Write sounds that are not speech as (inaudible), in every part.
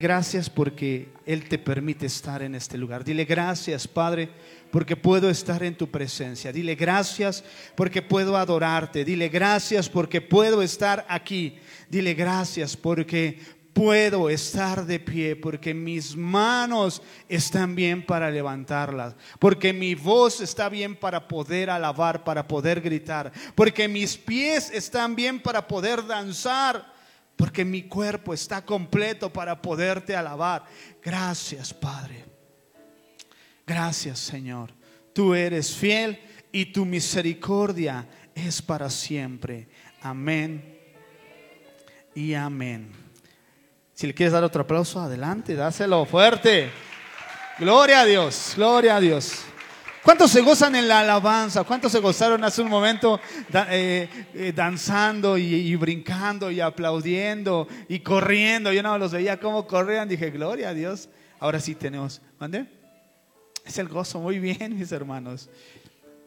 Gracias porque Él te permite estar en este lugar. Dile gracias, Padre, porque puedo estar en tu presencia. Dile gracias porque puedo adorarte. Dile gracias porque puedo estar aquí. Dile gracias porque puedo estar de pie, porque mis manos están bien para levantarlas, porque mi voz está bien para poder alabar, para poder gritar, porque mis pies están bien para poder danzar porque mi cuerpo está completo para poderte alabar. Gracias, Padre. Gracias, Señor. Tú eres fiel y tu misericordia es para siempre. Amén y amén. Si le quieres dar otro aplauso, adelante, dáselo fuerte. Gloria a Dios, gloria a Dios. ¿Cuántos se gozan en la alabanza? ¿Cuántos se gozaron hace un momento eh, eh, danzando y, brincando y aplaudiendo y corriendo? Yo no los veía cómo corrían. Dije, gloria a Dios. Ahora sí tenemos. ¿Mande? Es el gozo. Muy bien, mis hermanos.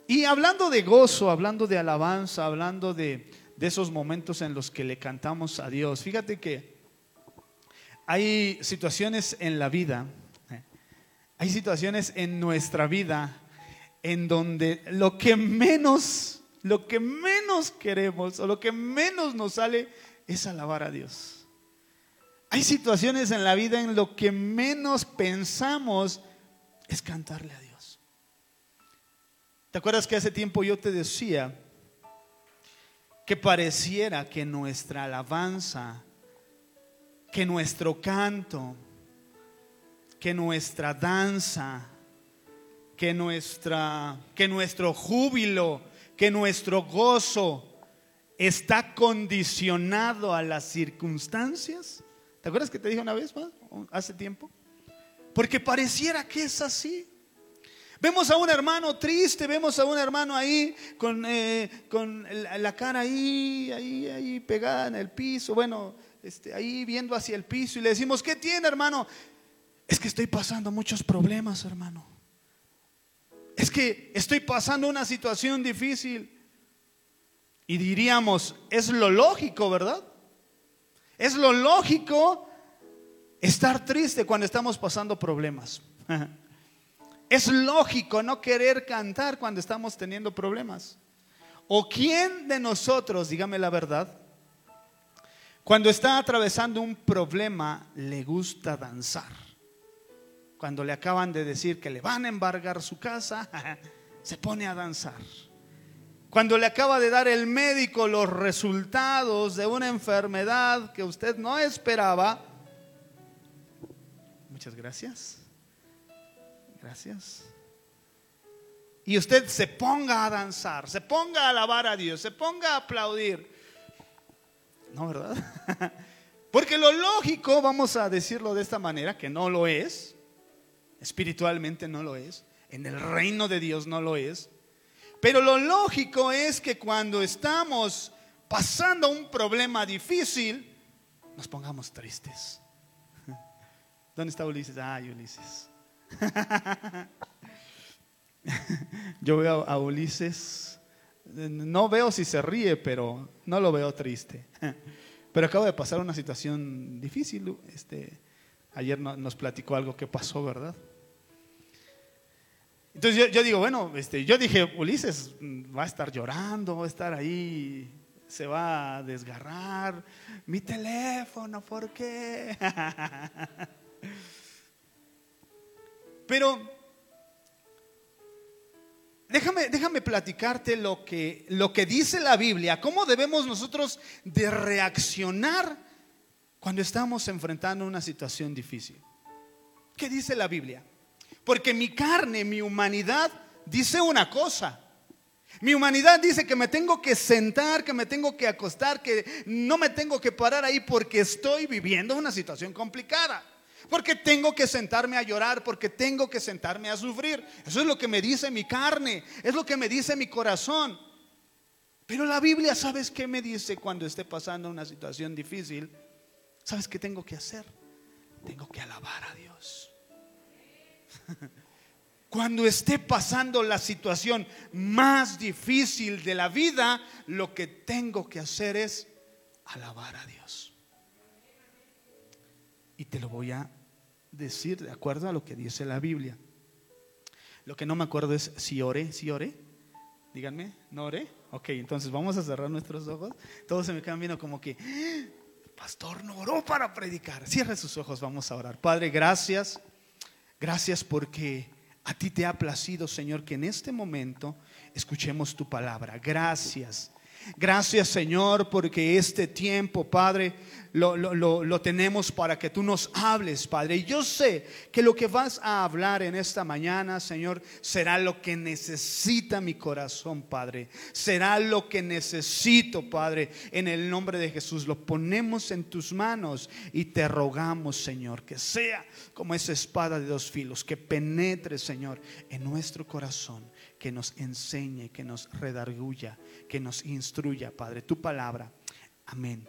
Y hablando de gozo, hablando de alabanza, hablando de, esos momentos en los que le cantamos a Dios. Fíjate que hay situaciones en la vida, eh, hay situaciones en nuestra vida en donde lo que menos, lo que menos queremos o lo que menos nos sale es alabar a Dios. Hay situaciones en la vida en lo que menos pensamos es cantarle a Dios. ¿Te acuerdas que hace tiempo yo te decía que pareciera que nuestra alabanza, que nuestro canto, que nuestra danza, que, nuestra, que nuestro júbilo, que nuestro gozo está condicionado a las circunstancias. ¿Te acuerdas que te dije una vez, hace tiempo? Porque pareciera que es así. Vemos a un hermano triste, vemos a un hermano ahí con, eh, con la cara ahí, ahí, ahí pegada en el piso, bueno, este, ahí viendo hacia el piso y le decimos, ¿qué tiene hermano? Es que estoy pasando muchos problemas, hermano es que estoy pasando una situación difícil. Y diríamos, es lo lógico, ¿verdad? Es lo lógico estar triste cuando estamos pasando problemas. (laughs) Es lógico no querer cantar cuando estamos teniendo problemas. ¿O quién de nosotros, dígame la verdad, cuando está atravesando un problema le gusta danzar? Cuando le acaban de decir que le van a embargar su casa, (laughs) se pone a danzar. Cuando le acaba de dar el médico los resultados de una enfermedad que usted no esperaba, muchas gracias, gracias. Y usted se ponga a danzar, se ponga a alabar a Dios, se ponga a aplaudir. No, ¿verdad? (laughs) Porque lo lógico, vamos a decirlo de esta manera, que no lo es, Espiritualmente no lo es. En el reino de Dios no lo es. Pero lo lógico es que cuando estamos pasando un problema difícil, nos pongamos tristes. (laughs) ¿Dónde está Ulises? Ay, Ulises. (laughs) Yo veo a Ulises, no veo si se ríe, pero no lo veo triste. (laughs) Pero acabo de pasar una situación difícil. Este, ayer nos platicó algo que pasó, ¿verdad? Entonces yo, digo, bueno, este, yo dije, Ulises va a estar llorando, va a estar ahí, se va a desgarrar. Mi teléfono, ¿por qué? (laughs) Pero déjame, déjame platicarte lo que, lo que dice la Biblia, cómo debemos nosotros de reaccionar cuando estamos enfrentando una situación difícil. ¿Qué dice la Biblia? Porque mi carne, mi humanidad dice una cosa. Mi humanidad dice que me tengo que sentar, que me tengo que acostar, que no me tengo que parar ahí porque estoy viviendo una situación complicada. Porque tengo que sentarme a llorar, porque tengo que sentarme a sufrir. Eso es lo que me dice mi carne, es lo que me dice mi corazón. Pero la Biblia, ¿sabes qué me dice cuando esté pasando una situación difícil? ¿Sabes qué tengo que hacer? Tengo que alabar a Dios. (laughs) Cuando esté pasando la situación más difícil de la vida, lo que tengo que hacer es alabar a Dios. y te lo voy a decir de acuerdo a lo que dice la Biblia. Lo que no me acuerdo es si oré, si oré. Díganme, ¿no oré? Ok, entonces vamos a cerrar nuestros ojos. Todos se me quedan viendo como que, ¡Ah! pastor, no oró para predicar. Cierre sus ojos, vamos a orar. Padre, gracias. Gracias porque a ti te ha placido, Señor, que en este momento escuchemos tu palabra. Gracias. Gracias Señor porque este tiempo, Padre, lo, lo, tenemos para que tú nos hables, Padre. Y yo sé que lo que vas a hablar en esta mañana, Señor, será lo que necesita mi corazón, Padre. Será lo que necesito, Padre. En el nombre de Jesús lo ponemos en tus manos y te rogamos, Señor, que sea como esa espada de dos filos, que penetre, Señor, en nuestro corazón que nos enseñe, que nos redarguya, que nos instruya, Padre, tu palabra. Amén.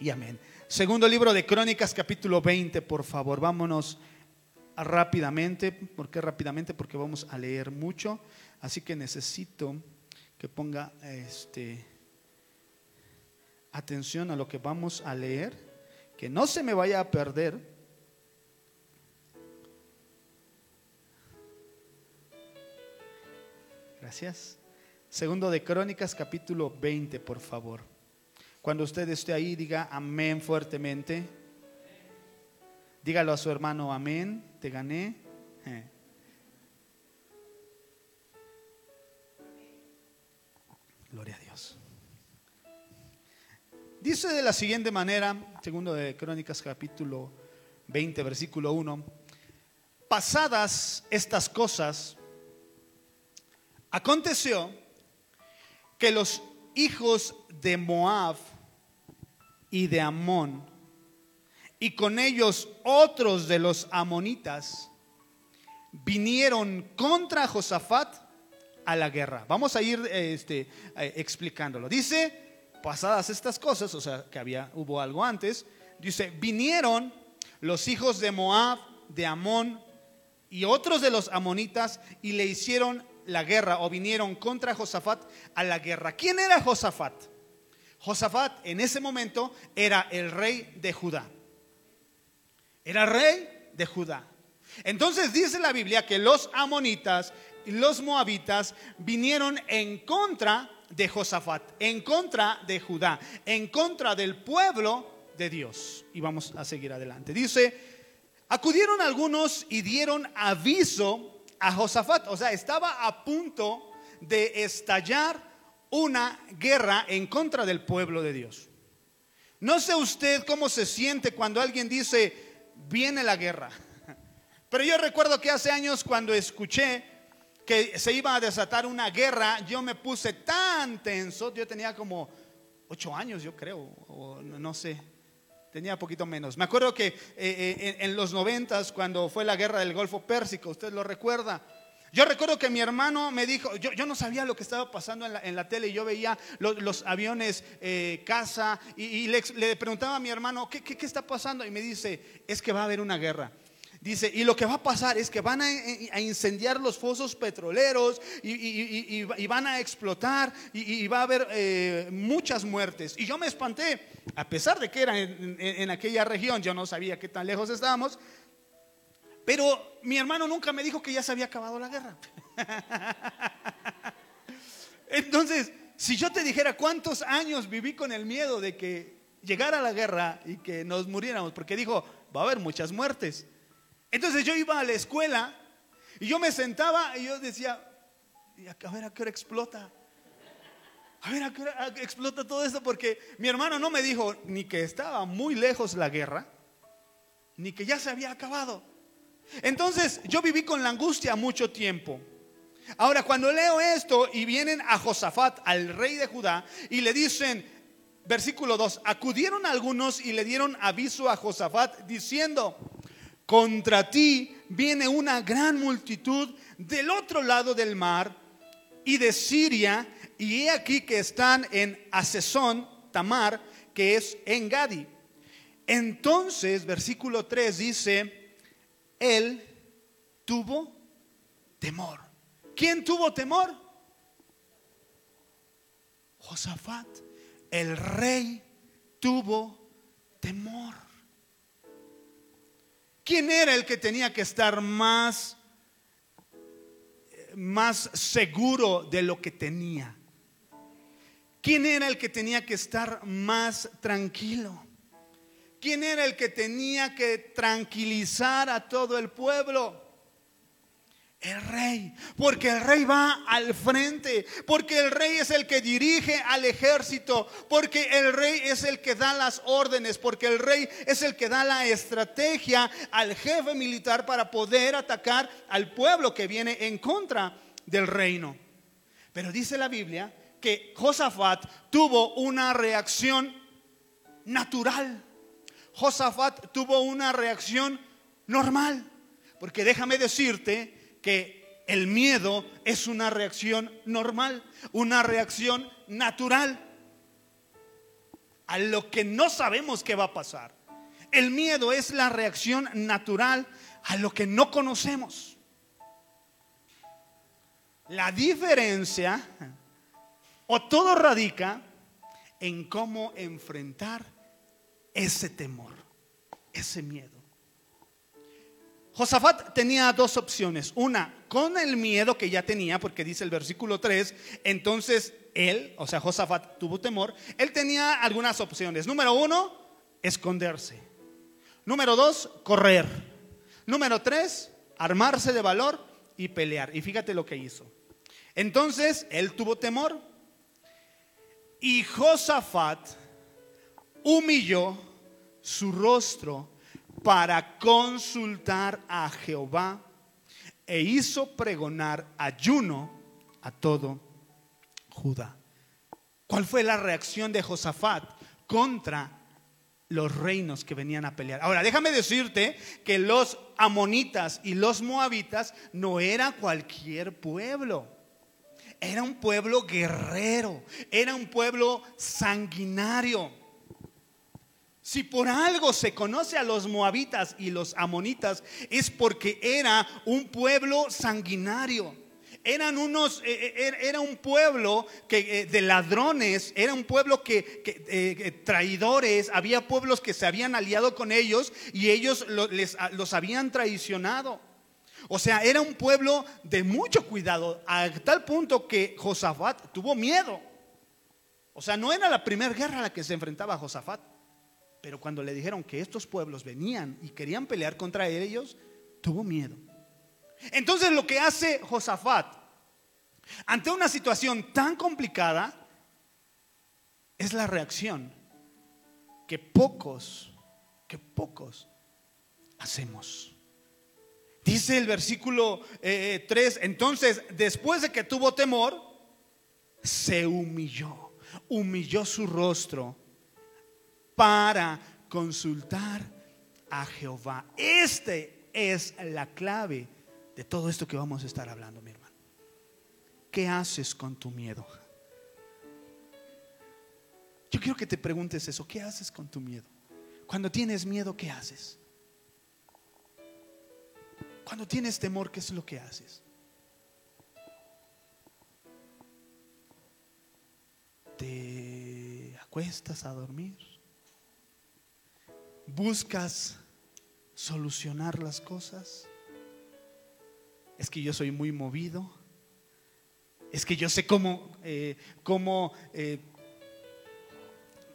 Y amén. Segundo libro de Crónicas, capítulo 20, por favor, vámonos rápidamente. ¿Por qué rápidamente? Porque vamos a leer mucho. Así que necesito que ponga este, atención a lo que vamos a leer, que no se me vaya a perder Gracias. Segundo de Crónicas, capítulo 20, por favor. Cuando usted esté ahí, diga amén fuertemente. Dígalo a su hermano, amén, te gané. Eh. Gloria a Dios. Dice de la siguiente manera, segundo de Crónicas capítulo 20, versículo 1, pasadas estas cosas, Aconteció que los hijos de Moab y de Amón, y con ellos otros de los amonitas, vinieron contra Josafat a la guerra. Vamos a ir este, eh, explicándolo. Dice, pasadas estas cosas, o sea, que había, hubo algo antes, dice, vinieron los hijos de Moab, de Amón y otros de los amonitas y le hicieron la guerra o vinieron contra Josafat a la guerra. ¿Quién era Josafat? Josafat en ese momento era el rey de Judá. Era rey de Judá. Entonces dice la Biblia que los amonitas y los moabitas vinieron en contra de Josafat, en contra de Judá, en contra del pueblo de Dios. Y vamos a seguir adelante. Dice, acudieron algunos y dieron aviso a Josafat. O sea, estaba a punto de estallar una guerra en contra del pueblo de Dios. No sé usted cómo se siente cuando alguien dice, viene la guerra. (laughs) Pero yo recuerdo que hace años cuando escuché que se iba a desatar una guerra, yo me puse tan tenso, yo tenía como ocho años, yo creo, o no sé, tenía poquito menos. Me acuerdo que eh, eh, en, los noventas, cuando fue la guerra del Golfo Pérsico, usted lo recuerda. Yo recuerdo que mi hermano me dijo, yo, no sabía lo que estaba pasando en la, tele, yo veía los, aviones eh, y, le, preguntaba a mi hermano, ¿qué, ¿qué, qué está pasando? Y me dice, es que va a haber una guerra. Dice, y lo que va a pasar es que van a, incendiar los fosos petroleros y, van a explotar y, va a haber eh, muchas muertes. Y yo me espanté, a pesar de que era en, aquella región, yo no sabía qué tan lejos estábamos, pero mi hermano nunca me dijo que ya se había acabado la guerra. (laughs) Entonces, si yo te dijera cuántos años viví con el miedo de que llegara la guerra y que nos muriéramos, porque dijo, va a haber muchas muertes. Entonces yo iba a la escuela y yo me sentaba y yo decía, a ver a qué hora explota. A ver a qué explota todo esto porque mi hermano no me dijo ni que estaba muy lejos la guerra, ni que ya se había acabado. Entonces yo viví con la angustia mucho tiempo. Ahora, cuando leo esto y vienen a Josafat, al rey de Judá, y le dicen, versículo 2, acudieron algunos y le dieron aviso a Josafat diciendo, contra ti viene una gran multitud del otro lado del mar y de Siria, y he aquí que están en Asesón, Tamar, que es en Gadi. Entonces, versículo 3 dice, él tuvo temor. ¿Quién tuvo temor? Josafat, el rey tuvo temor. ¿Quién era el que tenía que estar más, más seguro de lo que tenía? ¿Quién era el que tenía que estar más tranquilo? ¿Quién era el que tenía que tranquilizar a todo el pueblo? El rey, porque el rey va al frente, porque el rey es el que dirige al ejército, porque el rey es el que da las órdenes, porque el rey es el que da la estrategia al jefe militar para poder atacar al pueblo que viene en contra del reino. Pero dice la Biblia que Josafat tuvo una reacción natural. Josafat tuvo una reacción normal, porque déjame decirte que el miedo es una reacción normal, una reacción natural a lo que no sabemos que va a pasar. El miedo es la reacción natural a lo que no conocemos. La diferencia o todo radica en cómo enfrentar ese temor, ese miedo. Josafat tenía dos opciones. Una, con el miedo que ya tenía, porque dice el versículo 3, entonces él, o sea, Josafat tuvo temor. Él tenía algunas opciones. Número uno, esconderse. Número dos, correr. Número tres, armarse de valor y pelear. Y fíjate lo que hizo. Entonces él tuvo temor y Josafat humilló su rostro para consultar a Jehová e hizo pregonar ayuno a todo Judá. ¿Cuál fue la reacción de Josafat contra los reinos que venían a pelear? Ahora, déjame decirte que los amonitas y los moabitas no era cualquier pueblo. Era un pueblo guerrero, era un pueblo sanguinario. Si por algo se conoce a los moabitas y los amonitas es porque era un pueblo sanguinario. Eran unos, eh, eh, er, era un pueblo que, eh, de ladrones, era un pueblo que, traidores, había pueblos que se habían aliado con ellos y ellos les, los habían traicionado. O sea, era un pueblo de mucho cuidado, a tal punto que Josafat tuvo miedo. O sea, no era la primera guerra a la que se enfrentaba Josafat. Pero cuando le dijeron que estos pueblos venían y querían pelear contra ellos, tuvo miedo. Entonces lo que hace Josafat ante una situación tan complicada es la reacción que pocos, que pocos hacemos. Dice el versículo 3, eh, entonces después de que tuvo temor, se humilló, humilló su rostro para consultar a Jehová. Este es la clave de todo esto que vamos a estar hablando, mi hermano. ¿Qué haces con tu miedo? Yo quiero que te preguntes eso. ¿Qué haces con tu miedo? Cuando tienes miedo, ¿qué haces? Cuando tienes temor, ¿qué es lo que haces? ¿Te acuestas a dormir? buscas solucionar las cosas. Es que yo soy muy movido. Es que yo sé cómo, eh, cómo, eh,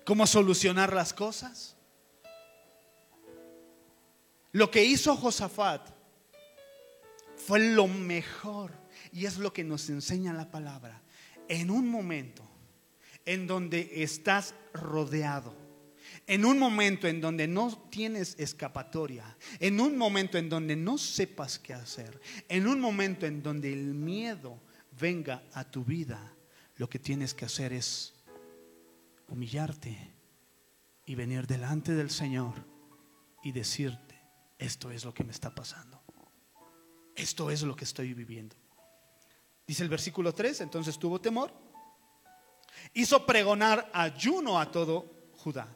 cómo solucionar las cosas. Lo que hizo Josafat fue lo mejor y es lo que nos enseña la palabra. En un momento en donde estás rodeado en un momento en donde no tienes escapatoria, en un momento en donde no sepas qué hacer, en un momento en donde el miedo venga a tu vida, lo que tienes que hacer es humillarte y venir delante del Señor y decirte, esto es lo que me está pasando, esto es lo que estoy viviendo. Dice el versículo 3, entonces tuvo temor, hizo pregonar ayuno a todo Judá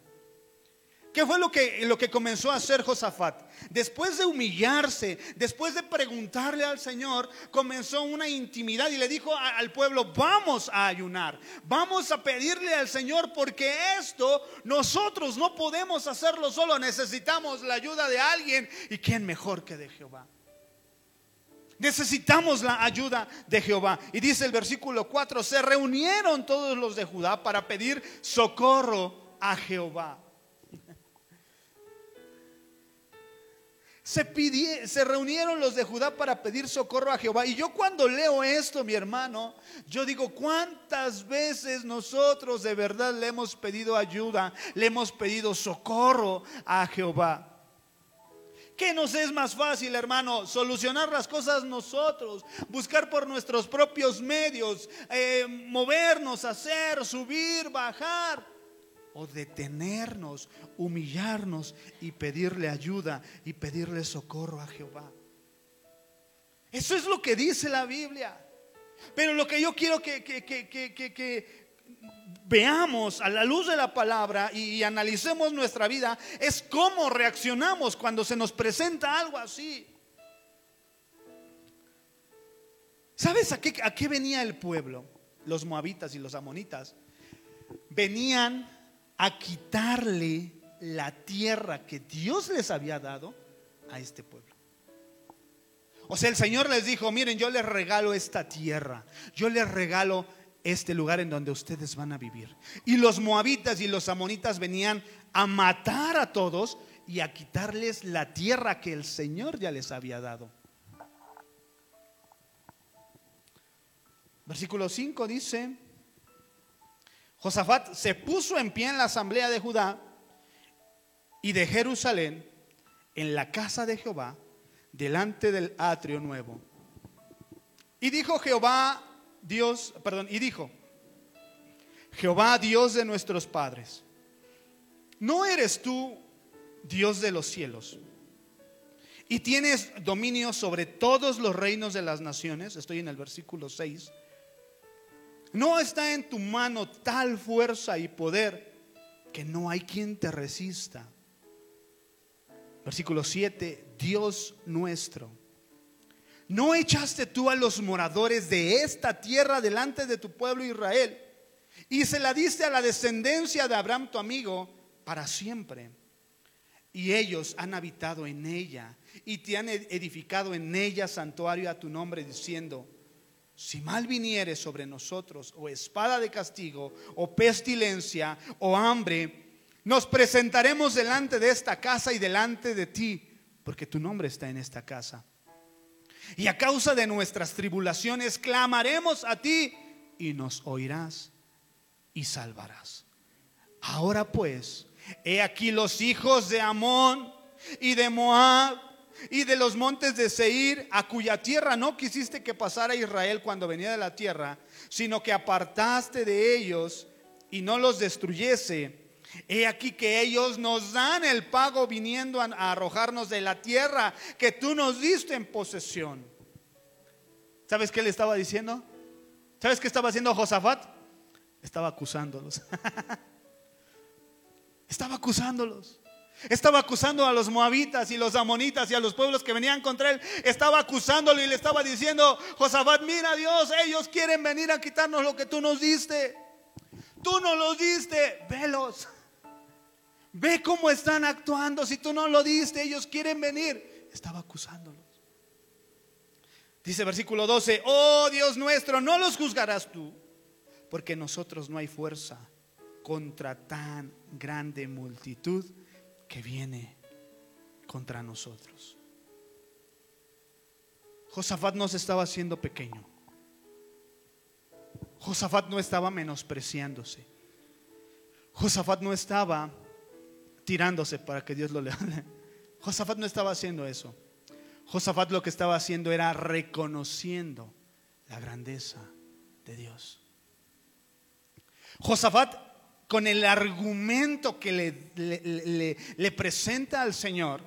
¿Qué fue lo que, lo que comenzó a hacer Josafat? Después de humillarse, después de preguntarle al Señor, comenzó una intimidad y le dijo al pueblo, vamos a ayunar, vamos a pedirle al Señor porque esto nosotros no podemos hacerlo solo, necesitamos la ayuda de alguien y quién mejor que de Jehová. Necesitamos la ayuda de Jehová. Y dice el versículo 4, se reunieron todos los de Judá para pedir socorro a Jehová. Se, se reunieron los de Judá para pedir socorro a Jehová. Y yo cuando leo esto, mi hermano, yo digo, ¿cuántas veces nosotros de verdad le hemos pedido ayuda, le hemos pedido socorro a Jehová? ¿Qué nos es más fácil, hermano? Solucionar las cosas nosotros, buscar por nuestros propios medios, eh, movernos, hacer, subir, bajar o detenernos, humillarnos y pedirle ayuda y pedirle socorro a Jehová. Eso es lo que dice la Biblia. Pero lo que yo quiero que, que, veamos a la luz de la palabra y, analicemos nuestra vida es cómo reaccionamos cuando se nos presenta algo así. ¿Sabes a qué, a qué venía el pueblo? Los moabitas y los amonitas. Venían a quitarle la tierra que Dios les había dado a este pueblo. O sea, el Señor les dijo, miren, yo les regalo esta tierra, yo les regalo este lugar en donde ustedes van a vivir. Y los moabitas y los amonitas venían a matar a todos y a quitarles la tierra que el Señor ya les había dado. Versículo 5 dice, Josafat se puso en pie en la asamblea de Judá y de Jerusalén, en la casa de Jehová, delante del atrio nuevo. Y dijo Jehová, Dios, perdón, y dijo, Jehová, Dios de nuestros padres, ¿no eres tú Dios de los cielos? Y tienes dominio sobre todos los reinos de las naciones. Estoy en el versículo 6. No está en tu mano tal fuerza y poder que no hay quien te resista. Versículo 7, Dios nuestro. ¿No echaste tú a los moradores de esta tierra delante de tu pueblo Israel? Y se la diste a la descendencia de Abraham tu amigo para siempre. Y ellos han habitado en ella y te han edificado en ella santuario a tu nombre diciendo, si mal viniere sobre nosotros, o espada de castigo, o pestilencia, o hambre, nos presentaremos delante de esta casa y delante de ti, porque tu nombre está en esta casa. Y a causa de nuestras tribulaciones clamaremos a ti y nos oirás y salvarás. Ahora pues, he aquí los hijos de Amón y de Moab y de los montes de Seir, a cuya tierra no quisiste que pasara Israel cuando venía de la tierra, sino que apartaste de ellos y no los destruyese. He aquí que ellos nos dan el pago viniendo a, arrojarnos de la tierra que tú nos diste en posesión. ¿Sabes qué le estaba diciendo? ¿Sabes qué estaba haciendo Josafat? Estaba acusándolos. (laughs) estaba acusándolos. Estaba acusando a los moabitas y los amonitas y a los pueblos que venían contra él. Estaba acusándolo y le estaba diciendo, Josafat, mira Dios, ellos quieren venir a quitarnos lo que tú nos diste. Tú no los diste, velos. Ve cómo están actuando. Si tú no lo diste, ellos quieren venir. Estaba acusándolos. Dice versículo 12, oh Dios nuestro, no los juzgarás tú, porque nosotros no hay fuerza contra tan grande multitud que viene contra nosotros. Josafat no se estaba haciendo pequeño. Josafat no estaba menospreciándose. Josafat no estaba tirándose para que Dios lo lea. Josafat no estaba haciendo eso. Josafat lo que estaba haciendo era reconociendo la grandeza de Dios. Josafat con el argumento que le, le, presenta al Señor,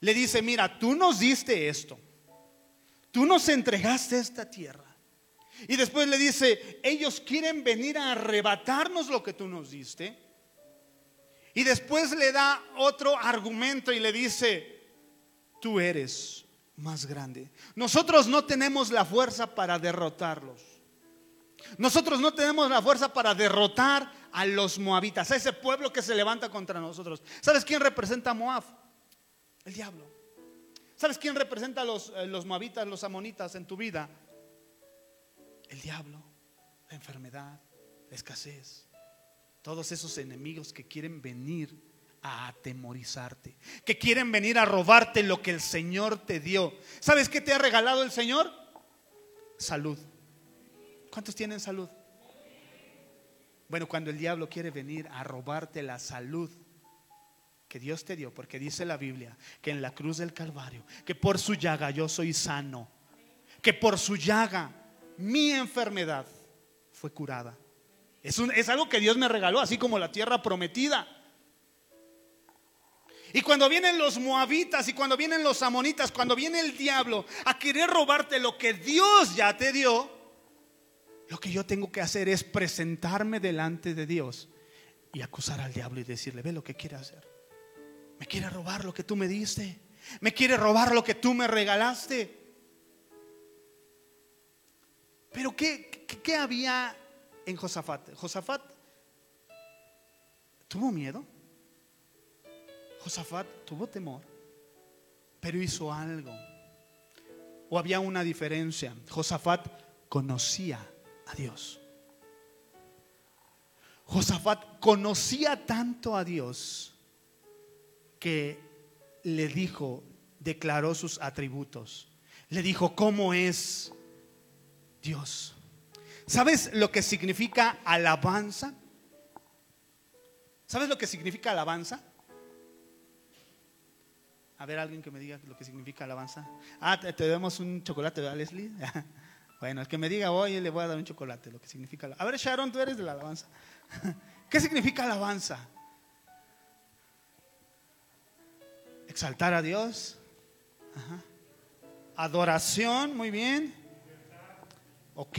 le dice, mira, tú nos diste esto, tú nos entregaste esta tierra. Y después le dice, ellos quieren venir a arrebatarnos lo que tú nos diste. Y después le da otro argumento y le dice, tú eres más grande. Nosotros no tenemos la fuerza para derrotarlos. Nosotros no tenemos la fuerza para derrotar a los moabitas, a ese pueblo que se levanta contra nosotros. ¿Sabes quién representa a Moab? El diablo. ¿Sabes quién representa a los, eh, los moabitas, los amonitas en tu vida? El diablo, la enfermedad, la escasez. Todos esos enemigos que quieren venir a atemorizarte, que quieren venir a robarte lo que el Señor te dio. ¿Sabes qué te ha regalado el Señor? Salud. ¿Cuántos tienen salud? Bueno, cuando el diablo quiere venir a robarte la salud que Dios te dio, porque dice la Biblia que en la cruz del Calvario, que por su llaga yo soy sano, que por su llaga mi enfermedad fue curada. Es, es algo que Dios me regaló, así como la tierra prometida. Y cuando vienen los moabitas y cuando vienen los amonitas, cuando viene el diablo a querer robarte lo que Dios ya te dio, lo que yo tengo que hacer es presentarme delante de Dios y acusar al diablo y decirle, ve lo que quiere hacer. Me quiere robar lo que tú me diste. Me quiere robar lo que tú me regalaste. Pero ¿qué, qué, había en Josafat? Josafat tuvo miedo. Josafat tuvo temor. Pero hizo algo. O había una diferencia. Josafat conocía a Dios. Josafat conocía tanto a Dios que le dijo, declaró sus atributos. Le dijo, ¿cómo es Dios? ¿Sabes lo que significa alabanza? ¿Sabes lo que significa alabanza? A ver, alguien que me diga lo que significa alabanza. Ah, te, debemos un chocolate, ¿verdad, Leslie? (laughs) bueno, el que me diga hoy le voy a dar un chocolate, lo que significa. A ver, Sharon, tú eres de la alabanza. (laughs) ¿Qué significa alabanza? Exaltar a Dios. Adoración, muy bien. Ok.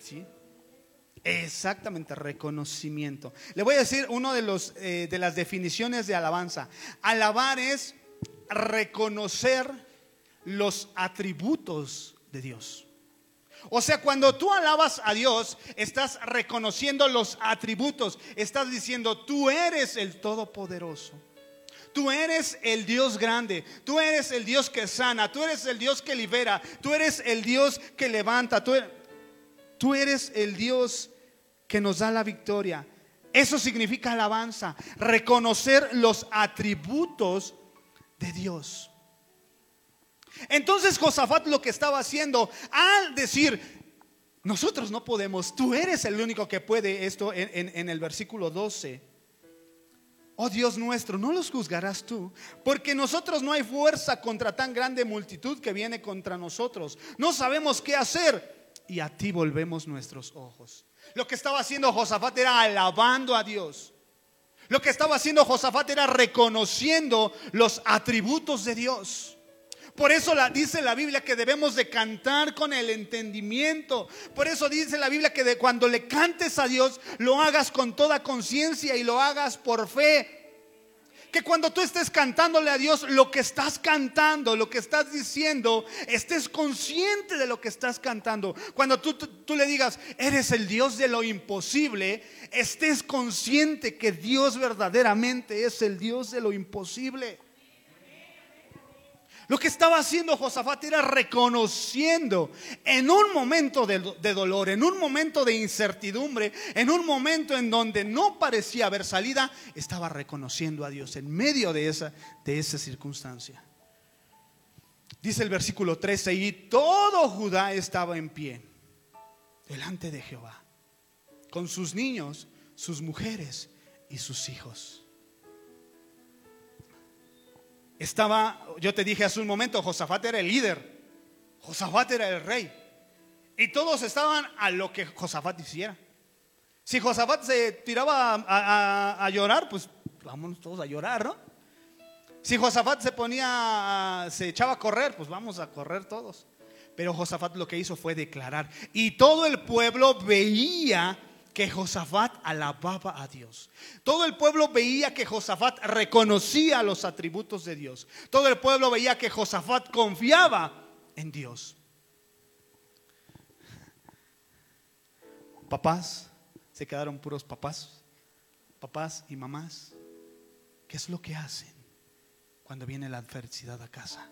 ¿Sí? Exactamente, reconocimiento. Le voy a decir uno de eh, de las definiciones de alabanza. Alabar es reconocer los atributos de Dios. O sea, cuando tú alabas a Dios, estás reconociendo los atributos, estás diciendo, tú eres el Todopoderoso. Tú eres el Dios grande, tú eres el Dios que sana, tú eres el Dios que libera, tú eres el Dios que levanta, tú eres, tú eres el Dios que nos da la victoria. Eso significa alabanza, reconocer los atributos de Dios. Entonces Josafat lo que estaba haciendo al decir, nosotros no podemos, tú eres el único que puede esto en, el versículo 12 oh Dios nuestro, no los juzgarás tú, porque nosotros no hay fuerza contra tan grande multitud que viene contra nosotros. No sabemos qué hacer y a ti volvemos nuestros ojos. Lo que estaba haciendo Josafat era alabando a Dios. Lo que estaba haciendo Josafat era reconociendo los atributos de Dios. Por eso la, dice la Biblia que debemos de cantar con el entendimiento. Por eso dice la Biblia que de cuando le cantes a Dios, lo hagas con toda conciencia y lo hagas por fe. Que cuando tú estés cantándole a Dios, lo que estás cantando, lo que estás diciendo, estés consciente de lo que estás cantando. Cuando tú, tú le digas, eres el Dios de lo imposible, estés consciente que Dios verdaderamente es el Dios de lo imposible. Lo que estaba haciendo Josafat era reconociendo en un momento de, dolor, en un momento de incertidumbre, en un momento en donde no parecía haber salida, estaba reconociendo a Dios en medio de esa, de esa circunstancia. Dice el versículo 13, y todo Judá estaba en pie delante de Jehová, con sus niños, sus mujeres y sus hijos. Estaba, yo te dije hace un momento, Josafat era el líder, Josafat era el rey. Y todos estaban a lo que Josafat hiciera. Si Josafat se tiraba a, llorar, pues vámonos todos a llorar, ¿no? Si Josafat se ponía, se echaba a correr, pues vamos a correr todos. Pero Josafat lo que hizo fue declarar. Y todo el pueblo veía que Josafat alababa a Dios. Todo el pueblo veía que Josafat reconocía los atributos de Dios. Todo el pueblo veía que Josafat confiaba en Dios. Papás, se quedaron puros papás, papás y mamás. ¿Qué es lo que hacen cuando viene la adversidad a casa?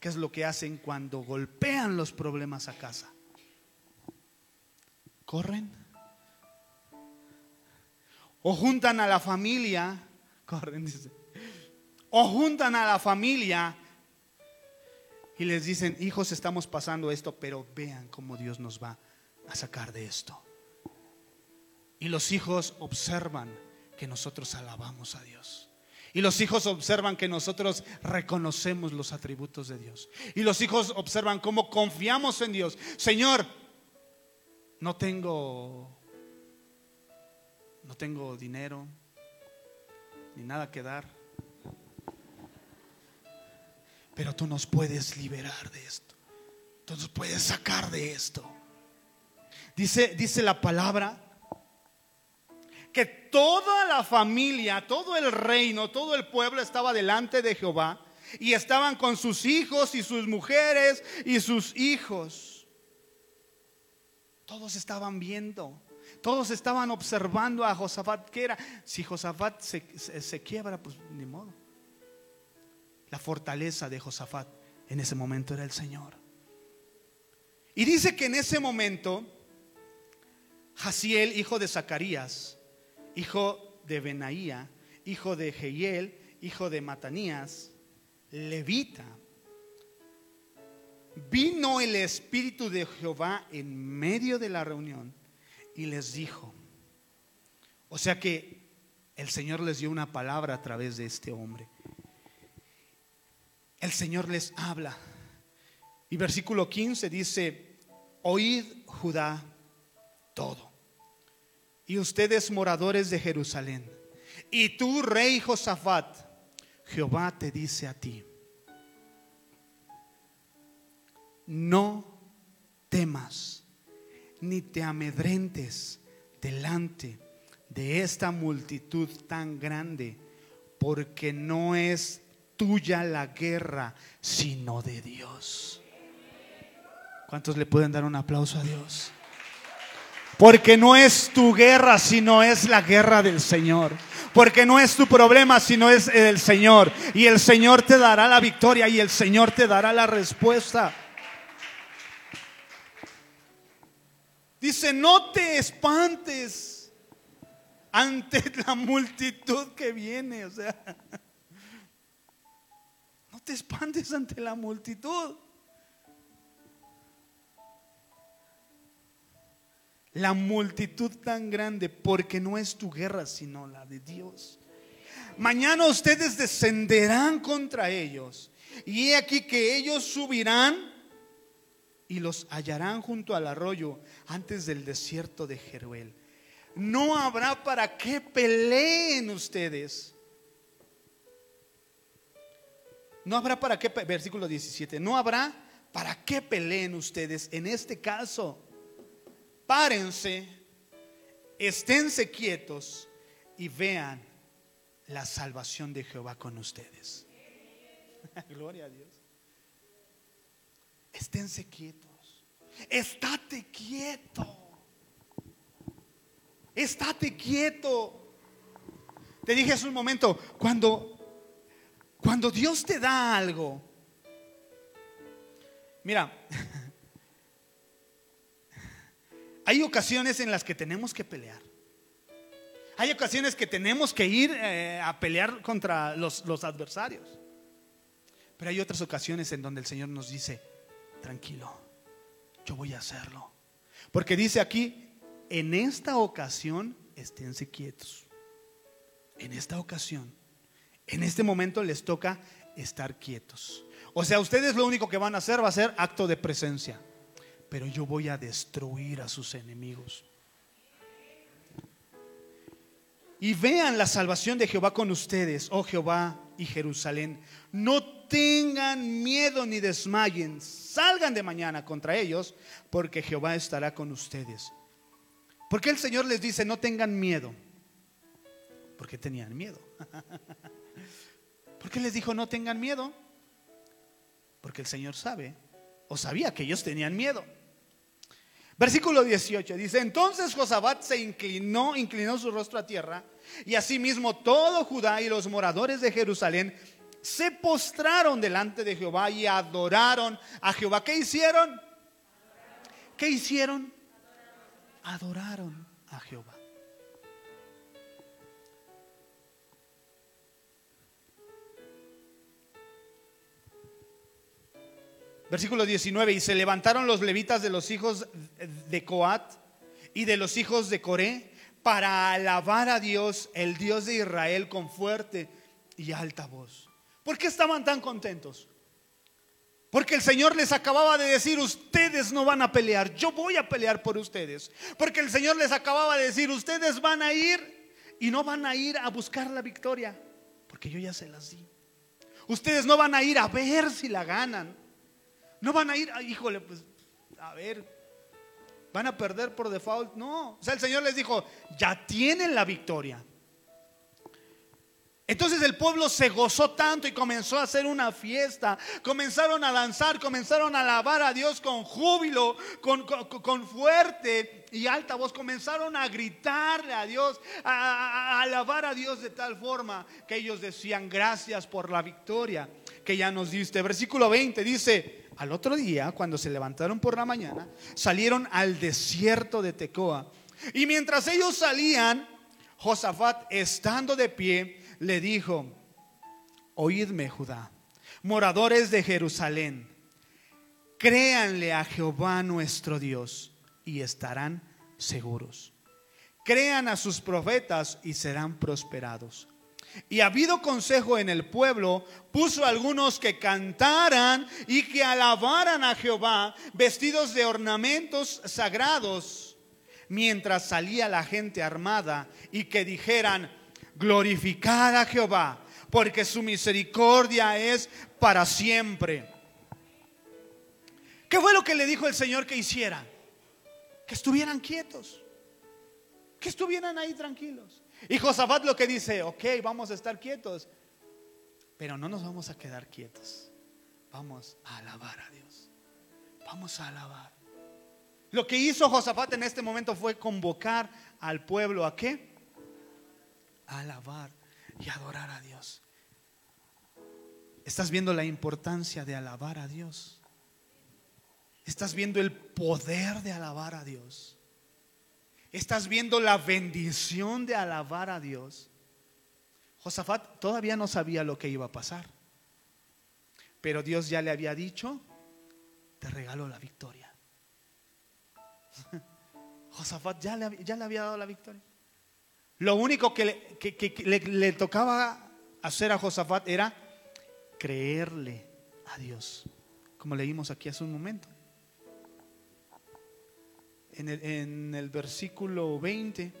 ¿Qué es lo que hacen cuando golpean los problemas a casa? Corren. O juntan a la familia, corren. O juntan a la familia y les dicen, hijos, estamos pasando esto, pero vean cómo Dios nos va a sacar de esto. Y los hijos observan que nosotros alabamos a Dios. Y los hijos observan que nosotros reconocemos los atributos de Dios. Y los hijos observan cómo confiamos en Dios. Señor, no tengo no tengo dinero ni nada que dar. Pero tú nos puedes liberar de esto. Tú nos puedes sacar de esto. Dice, dice la palabra que toda la familia, todo el reino, todo el pueblo estaba delante de Jehová y estaban con sus hijos y sus mujeres y sus hijos. Todos estaban viendo, todos estaban observando a Josafat. ¿Qué era? Si Josafat se, quiebra, pues ni modo. La fortaleza de Josafat en ese momento era el Señor. Y dice que en ese momento, Jaciel, hijo de Zacarías, hijo de Benaía, hijo de Jehiel, hijo de Matanías, levita, vino el Espíritu de Jehová en medio de la reunión y les dijo, o sea que el Señor les dio una palabra a través de este hombre. El Señor les habla. Y versículo 15 dice, oíd Judá todo. Y ustedes moradores de Jerusalén. Y tú, rey Josafat, Jehová te dice a ti no temas ni te amedrentes delante de esta multitud tan grande, porque no es tuya la guerra, sino de Dios. ¿Cuántos le pueden dar un aplauso a Dios? Porque no es tu guerra, sino es la guerra del Señor. Porque no es tu problema, sino es el Señor. Y el Señor te dará la victoria y el Señor te dará la respuesta. Dice, no te espantes ante (laughs) la multitud que viene. O sea, (laughs) no te espantes ante la multitud. La multitud tan grande, porque no es tu guerra, sino la de Dios. Mañana ustedes descenderán contra ellos. Y he aquí que ellos subirán y los hallarán junto al arroyo antes del desierto de Jeruel. No habrá para qué peleen ustedes. No habrá para qué, versículo 17, no habrá para qué peleen ustedes en este caso. Párense, esténse quietos y vean la salvación de Jehová con ustedes. (laughs) Gloria a Dios. Esténse quietos. Estate quieto. Estate quieto. Te dije hace un momento, cuando cuando Dios te da algo, mira, (laughs) hay ocasiones en las que tenemos que pelear. Hay ocasiones que tenemos que ir eh, a pelear contra los, los adversarios. Pero hay otras ocasiones en donde el Señor nos dice, tranquilo, yo voy a hacerlo. Porque dice aquí, en esta ocasión, esténse quietos. En esta ocasión, en este momento les toca estar quietos. O sea, ustedes lo único que van a hacer va a ser acto de presencia. Pero yo voy a destruir a sus enemigos. Y vean la salvación de Jehová con ustedes, oh Jehová y Jerusalén. No tengan miedo ni desmayen, salgan de mañana contra ellos, porque Jehová estará con ustedes. ¿Por qué el Señor les dice no tengan miedo? Porque tenían miedo. (laughs) ¿Por qué les dijo no tengan miedo? Porque el Señor sabe o sabía que ellos tenían miedo. Versículo 18 dice, entonces Josabat se inclinó, inclinó su rostro a tierra, y asimismo todo Judá y los moradores de Jerusalén se postraron delante de Jehová y adoraron a Jehová. ¿Qué hicieron? ¿Qué hicieron? Adoraron a Jehová. Versículo 19, y se levantaron los levitas de los hijos de Coat y de los hijos de Coré para alabar a Dios, el Dios de Israel, con fuerte y alta voz. ¿Por qué estaban tan contentos? Porque el Señor les acababa de decir, ustedes no van a pelear, yo voy a pelear por ustedes. Porque el Señor les acababa de decir, ustedes van a ir y no van a ir a buscar la victoria, porque yo ya se las di. Ustedes no van a ir a ver si la ganan. No van a ir, híjole, pues, a ver, van a perder por default. No, o sea, el Señor les dijo, ya tienen la victoria. Entonces el pueblo se gozó tanto y comenzó a hacer una fiesta. Comenzaron a danzar, comenzaron a alabar a Dios con júbilo, con, con, fuerte y alta voz. Comenzaron a gritarle a Dios, a alabar a Dios de tal forma que ellos decían gracias por la victoria que ya nos diste. Versículo 20 dice, al otro día, cuando se levantaron por la mañana, salieron al desierto de Tecoa. Y mientras ellos salían, Josafat, estando de pie, le dijo, oídme Judá, moradores de Jerusalén, créanle a Jehová nuestro Dios y estarán seguros. Crean a sus profetas y serán prosperados. Y habido consejo en el pueblo, puso algunos que cantaran y que alabaran a Jehová, vestidos de ornamentos sagrados, mientras salía la gente armada y que dijeran, glorificad a Jehová, porque su misericordia es para siempre. ¿Qué fue lo que le dijo el Señor que hiciera? Que estuvieran quietos, que estuvieran ahí tranquilos. Y Josafat lo que dice, ok, vamos a estar quietos, pero no nos vamos a quedar quietos. Vamos a alabar a Dios. Vamos a alabar. Lo que hizo Josafat en este momento fue convocar al pueblo a qué? A alabar y adorar a Dios. ¿Estás viendo la importancia de alabar a Dios? ¿Estás viendo el poder de alabar a Dios? Estás viendo la bendición de alabar a Dios. Josafat todavía no sabía lo que iba a pasar, pero Dios ya le había dicho, te regalo la victoria. (laughs) Josafat ya le, ya le había dado la victoria. Lo único que, le, le tocaba hacer a Josafat era creerle a Dios, como leímos aquí hace un momento en el, versículo 20,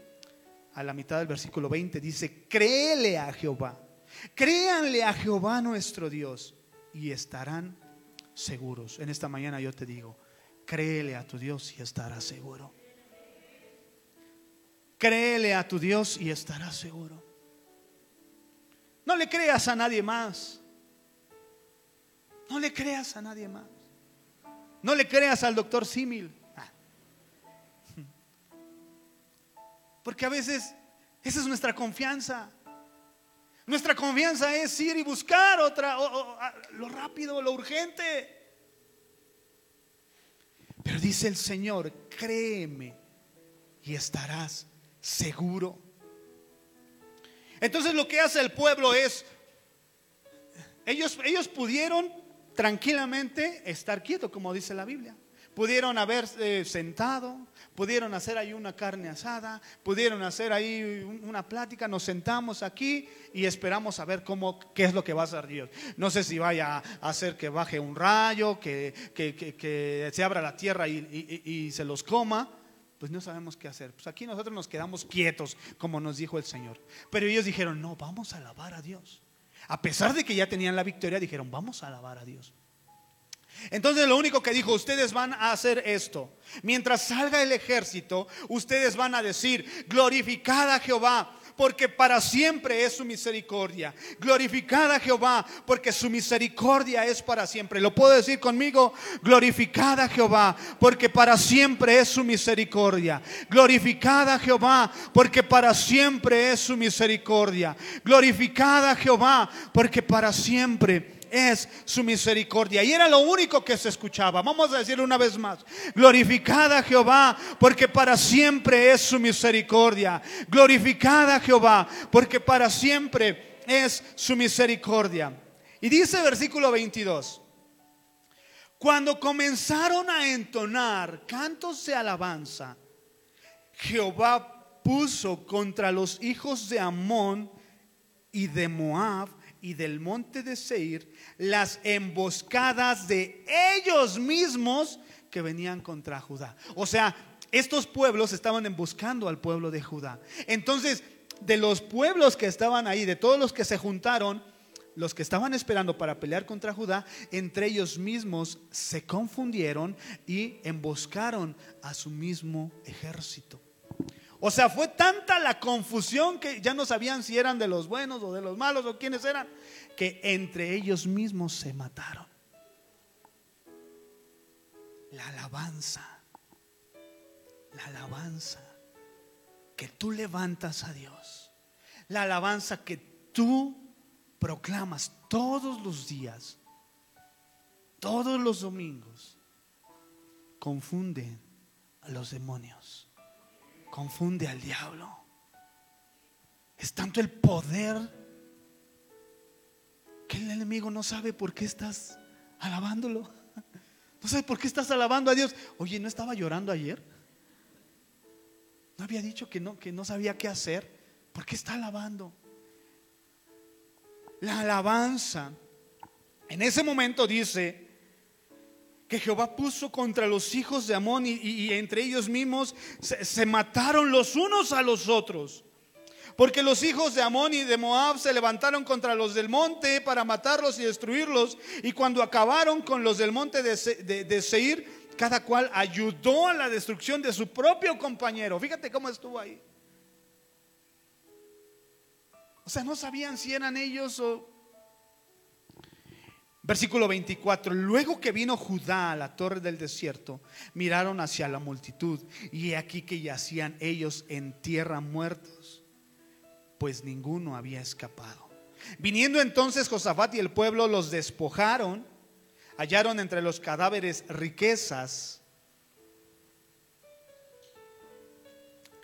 a la mitad del versículo 20, dice, créele a Jehová, créanle a Jehová nuestro Dios y estarán seguros. En esta mañana yo te digo, créele a tu Dios y estarás seguro. Créele a tu Dios y estarás seguro. No le creas a nadie más. No le creas a nadie más. No le creas al doctor Simil. Porque a veces esa es nuestra confianza. Nuestra confianza es ir y buscar otra, lo rápido, lo urgente. Pero dice el Señor, créeme y estarás seguro. Entonces lo que hace el pueblo es, ellos, ellos pudieron tranquilamente estar quietos, como dice la Biblia. Pudieron haberse sentado, pudieron hacer ahí una carne asada, pudieron hacer ahí una plática, nos sentamos aquí y esperamos a ver cómo, qué es lo que va a hacer Dios. No sé si vaya a hacer que baje un rayo, que, que, se abra la tierra y, y se los coma, pues no sabemos qué hacer. Pues aquí nosotros nos quedamos quietos, como nos dijo el Señor. Pero ellos dijeron, no, vamos a alabar a Dios. A pesar de que ya tenían la victoria, dijeron, vamos a alabar a Dios. Entonces lo único que dijo, ustedes van a hacer esto. Mientras salga el ejército, ustedes van a decir, glorificad a Jehová, porque para siempre es su misericordia. Glorificad a Jehová, porque su misericordia es para siempre. ¿Lo puedo decir conmigo? Glorificad a Jehová, porque para siempre es su misericordia. Glorificad a Jehová, porque para siempre es su misericordia. Glorificad a Jehová, porque para siempre es su misericordia. Y era lo único que se escuchaba. Vamos a decir una vez más. Glorificada Jehová, porque para siempre es su misericordia. Glorificada Jehová, porque para siempre es su misericordia. Y dice versículo 22. Cuando comenzaron a entonar cantos de alabanza, Jehová puso contra los hijos de Amón y de Moab y del monte de Seir las emboscadas de ellos mismos que venían contra Judá. O sea, estos pueblos estaban emboscando al pueblo de Judá. Entonces, de los pueblos que estaban ahí, de todos los que se juntaron, los que estaban esperando para pelear contra Judá, entre ellos mismos se confundieron y emboscaron a su mismo ejército. O sea, fue tanta la confusión que ya no sabían si eran de los buenos o de los malos o quiénes eran, que entre ellos mismos se mataron. La alabanza, la alabanza que tú levantas a Dios, la alabanza que tú proclamas todos los días, todos los domingos, confunden a los demonios, confunde al diablo. Es tanto el poder que el enemigo no sabe por qué estás alabándolo. No sabe por qué estás alabando a Dios. Oye, ¿no estaba llorando ayer? ¿No había dicho que no, que no sabía qué hacer? ¿Por qué está alabando? La alabanza. En ese momento dice que Jehová puso contra los hijos de Amón y, entre ellos mismos se mataron los unos a los otros. Porque los hijos de Amón y de Moab se levantaron contra los del monte para matarlos y destruirlos. Y cuando acabaron con los del monte de, de, Seir, cada cual ayudó a la destrucción de su propio compañero. Fíjate cómo estuvo ahí. O sea, no sabían si eran ellos o... Versículo 24. Luego que vino Judá a la torre del desierto, miraron hacia la multitud y aquí que yacían ellos en tierra muertos pues ninguno había escapado. Viniendo entonces Josafat y el pueblo los despojaron, hallaron entre los cadáveres riquezas,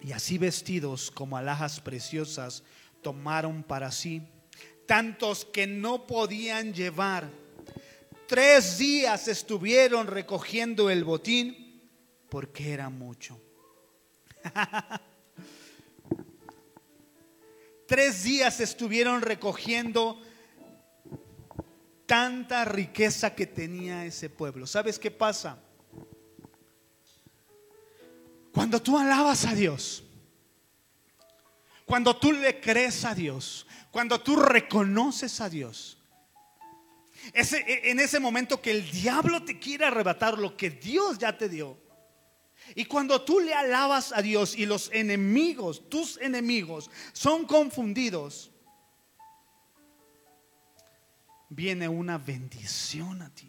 y así vestidos como alhajas preciosas tomaron para sí, tantos que no podían llevar. Tres días estuvieron recogiendo el botín porque era mucho. (laughs) Tres días estuvieron recogiendo tanta riqueza que tenía ese pueblo. ¿Sabes qué pasa? Cuando tú alabas a Dios, cuando tú le crees a Dios, cuando tú reconoces a Dios, ese, en ese momento que el diablo te quiere arrebatar lo que Dios ya te dio, y cuando tú le alabas a Dios y los enemigos, tus enemigos, son confundidos, viene una bendición a ti.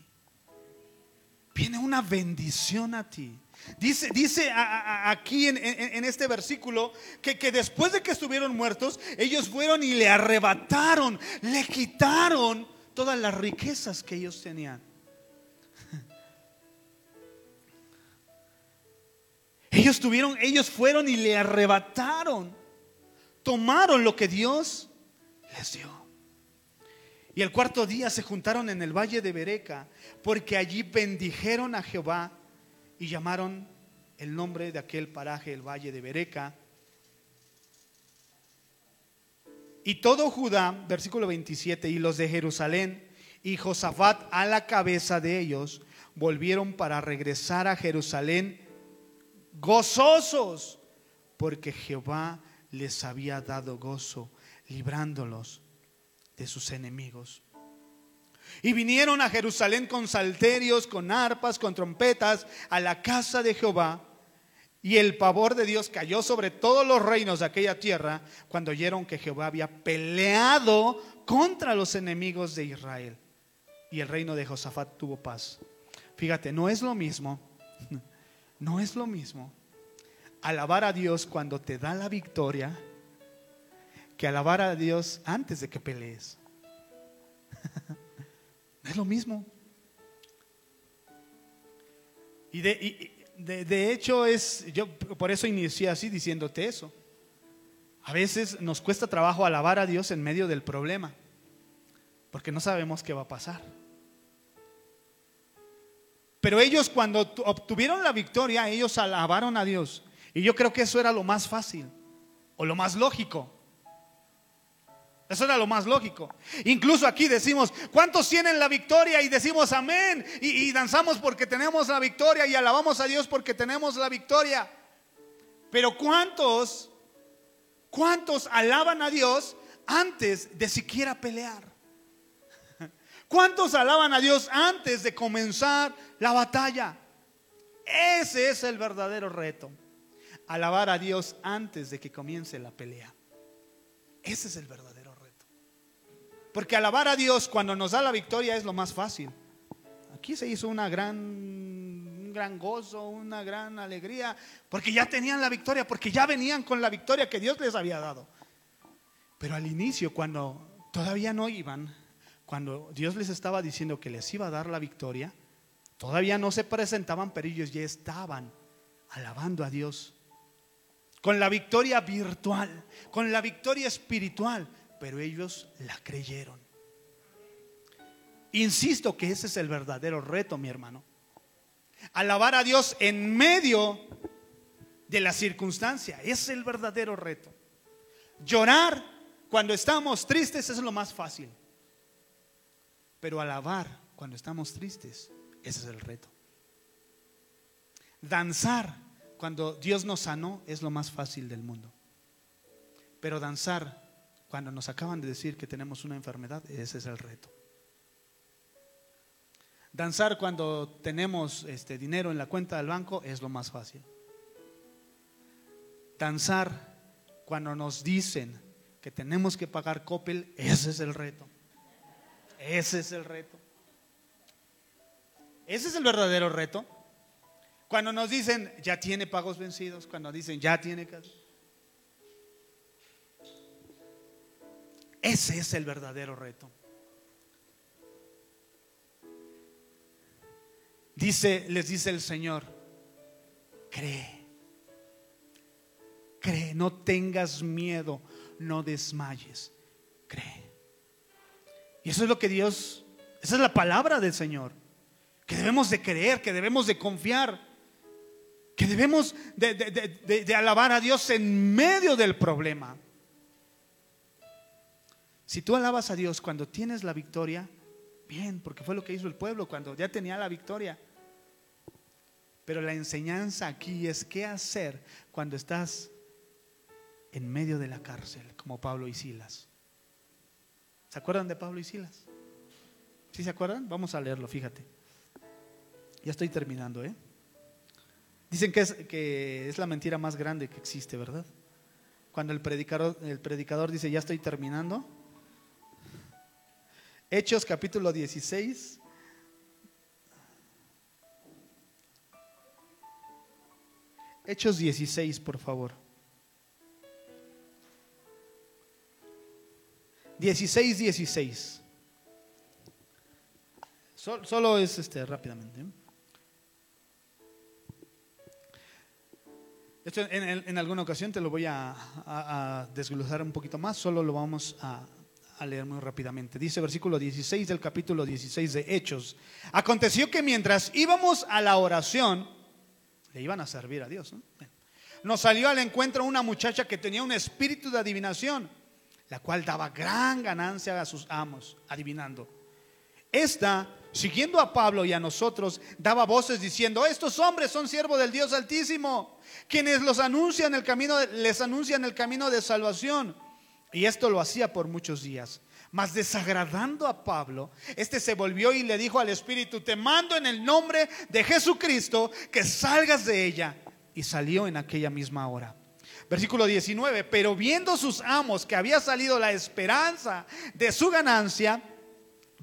Viene una bendición a ti. Dice, dice aquí en, este versículo que, que después de que estuvieron muertos, ellos fueron y le arrebataron, le quitaron todas las riquezas que ellos tenían. Ellos tuvieron, ellos fueron y le arrebataron, tomaron lo que Dios les dio. Y el cuarto día se juntaron en el valle de Bereca, porque allí bendijeron a Jehová y llamaron el nombre de aquel paraje el valle de Bereca. Y todo Judá, versículo 27, y los de Jerusalén y Josafat a la cabeza de ellos, volvieron para regresar a Jerusalén gozosos, porque Jehová les había dado gozo, librándolos de sus enemigos. Y vinieron a Jerusalén con salterios, con arpas, con trompetas, a la casa de Jehová. Y el pavor de Dios cayó sobre todos los reinos de aquella tierra cuando oyeron que Jehová había peleado contra los enemigos de Israel. Y el reino de Josafat tuvo paz. Fíjate, no es lo mismo, (laughs) no es lo mismo alabar a Dios cuando te da la victoria que alabar a Dios antes de que pelees. (laughs) es lo mismo. Y de, de, hecho es, yo por eso inicié así diciéndote eso. A veces nos cuesta trabajo alabar a Dios en medio del problema, porque no sabemos qué va a pasar. Pero ellos cuando obtuvieron la victoria, ellos alabaron a Dios. Y yo creo que eso era lo más fácil o lo más lógico. Eso era lo más lógico. Incluso aquí decimos, ¿cuántos tienen la victoria? Y decimos amén. Y, danzamos porque tenemos la victoria y alabamos a Dios porque tenemos la victoria. Pero ¿cuántos, cuántos alaban a Dios antes de siquiera pelear? (laughs) ¿Cuántos alaban a Dios antes de comenzar la batalla? Ese es el verdadero reto. Alabar a Dios antes de que comience la pelea. Ese es el verdadero porque alabar a Dios cuando nos da la victoria es lo más fácil. Aquí se hizo una gran, un gran gozo, una gran alegría, porque ya tenían la victoria, porque ya venían con la victoria que Dios les había dado. Pero al inicio, cuando todavía no iban, cuando Dios les estaba diciendo que les iba a dar la victoria, todavía no se presentaban, pero ellos ya estaban alabando a Dios. Con la victoria virtual, con la victoria espiritual pero ellos la creyeron. Insisto que ese es el verdadero reto, mi hermano. Alabar a Dios en medio de la circunstancia, es el verdadero reto. Llorar cuando estamos tristes es lo más fácil. Pero alabar cuando estamos tristes, ese es el reto. Danzar cuando Dios nos sanó es lo más fácil del mundo. Pero danzar cuando nos acaban de decir que tenemos una enfermedad, ese es el reto. Danzar cuando tenemos este dinero en la cuenta del banco es lo más fácil. Danzar cuando nos dicen que tenemos que pagar Coppel, ese es el reto. Ese es el reto. Ese es el verdadero reto. Cuando nos dicen ya tiene pagos vencidos, cuando dicen ya tiene Ese es el verdadero reto. Dice, les dice el Señor, cree, cree, no tengas miedo, no desmayes, cree. Y eso es lo que Dios, esa es la palabra del Señor, que debemos de creer, que debemos de confiar, que debemos de, de alabar a Dios en medio del problema. Si tú alabas a Dios cuando tienes la victoria, bien, porque fue lo que hizo el pueblo cuando ya tenía la victoria. Pero la enseñanza aquí es qué hacer cuando estás en medio de la cárcel, como Pablo y Silas. ¿Se acuerdan de Pablo y Silas? ¿Sí se acuerdan? Vamos a leerlo, fíjate. Ya estoy terminando, ¿eh? Dicen que es, que es la mentira más grande que existe, ¿verdad? Cuando el predicador, el predicador dice, ya estoy terminando, Hechos capítulo 16. Hechos 16, por favor. 16, 16. Solo, es este rápidamente. Esto en, alguna ocasión te lo voy a, a desglosar un poquito más, solo lo vamos a, leer muy rápidamente. Dice versículo 16 del capítulo 16 de Hechos. Aconteció que mientras íbamos a la oración, le iban a servir a Dios. Nos salió al encuentro una muchacha que tenía un espíritu de adivinación, la cual daba gran ganancia a sus amos, adivinando. Esta, siguiendo a Pablo y a nosotros, daba voces diciendo, estos hombres son siervos del Dios Altísimo, quienes los anuncian el camino, les anuncian el camino de salvación. Y esto lo hacía por muchos días. Mas desagradando a Pablo, este se volvió y le dijo al Espíritu, te mando en el nombre de Jesucristo que salgas de ella. Y salió en aquella misma hora. Versículo 19, pero viendo sus amos que había salido la esperanza de su ganancia,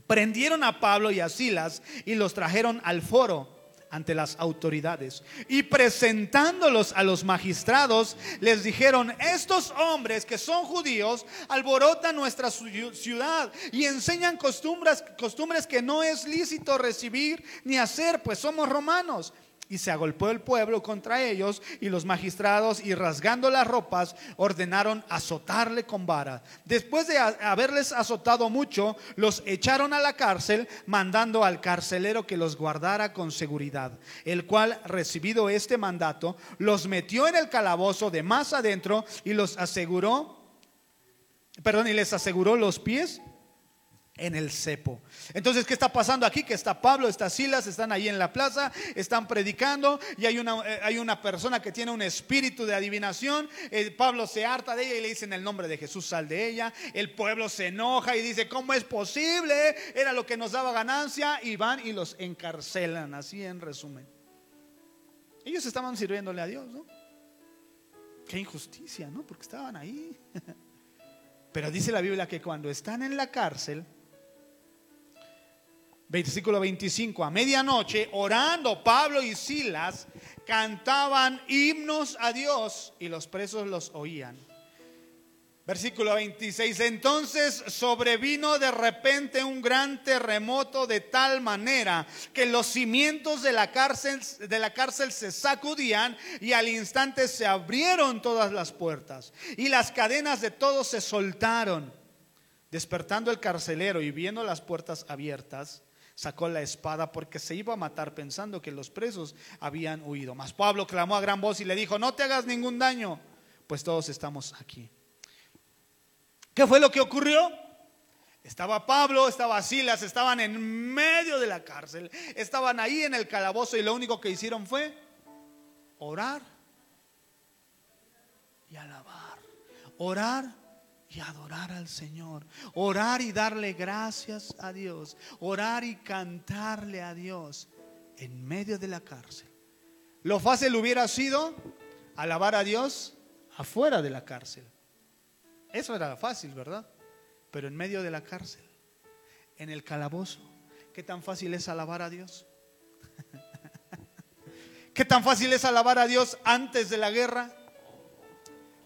prendieron a Pablo y a Silas y los trajeron al foro ante las autoridades. Y presentándolos a los magistrados, les dijeron, estos hombres que son judíos alborotan nuestra ciudad y enseñan costumbres, costumbres que no es lícito recibir ni hacer, pues somos romanos y se agolpó el pueblo contra ellos y los magistrados y rasgando las ropas ordenaron azotarle con vara. Después de haberles azotado mucho, los echaron a la cárcel mandando al carcelero que los guardara con seguridad, el cual recibido este mandato los metió en el calabozo de más adentro y los aseguró, perdón, y les aseguró los pies en el cepo. Entonces, ¿qué está pasando aquí? Que está Pablo, está Silas, están ahí en la plaza, están predicando y hay una, eh, hay una persona que tiene un espíritu de adivinación. Eh, Pablo se harta de ella y le dice en el nombre de Jesús, sal de ella. El pueblo se enoja y dice, ¿cómo es posible? Era lo que nos daba ganancia y van y los encarcelan, así en resumen. Ellos estaban sirviéndole a Dios, ¿no? Qué injusticia, ¿no? Porque estaban ahí. (laughs) Pero dice la Biblia que cuando están en la cárcel, versículo 25, a medianoche, orando Pablo y Silas, cantaban himnos a Dios y los presos los oían. Versículo 26, entonces sobrevino de repente un gran terremoto de tal manera que los cimientos de la cárcel, de la cárcel se sacudían y al instante se abrieron todas las puertas y las cadenas de todos se soltaron. Despertando el carcelero y viendo las puertas abiertas, sacó la espada porque se iba a matar pensando que los presos habían huido. Mas Pablo clamó a gran voz y le dijo, no te hagas ningún daño, pues todos estamos aquí. ¿Qué fue lo que ocurrió? Estaba Pablo, estaba Silas, estaban en medio de la cárcel, estaban ahí en el calabozo y lo único que hicieron fue orar y alabar, orar y adorar al Señor, orar y darle gracias a Dios, orar y cantarle a Dios en medio de la cárcel. Lo fácil hubiera sido alabar a Dios afuera de la cárcel. Eso era fácil, ¿verdad? Pero en medio de la cárcel, en el calabozo, ¿qué tan fácil es alabar a Dios? (laughs) ¿Qué tan fácil es alabar a Dios antes de la guerra?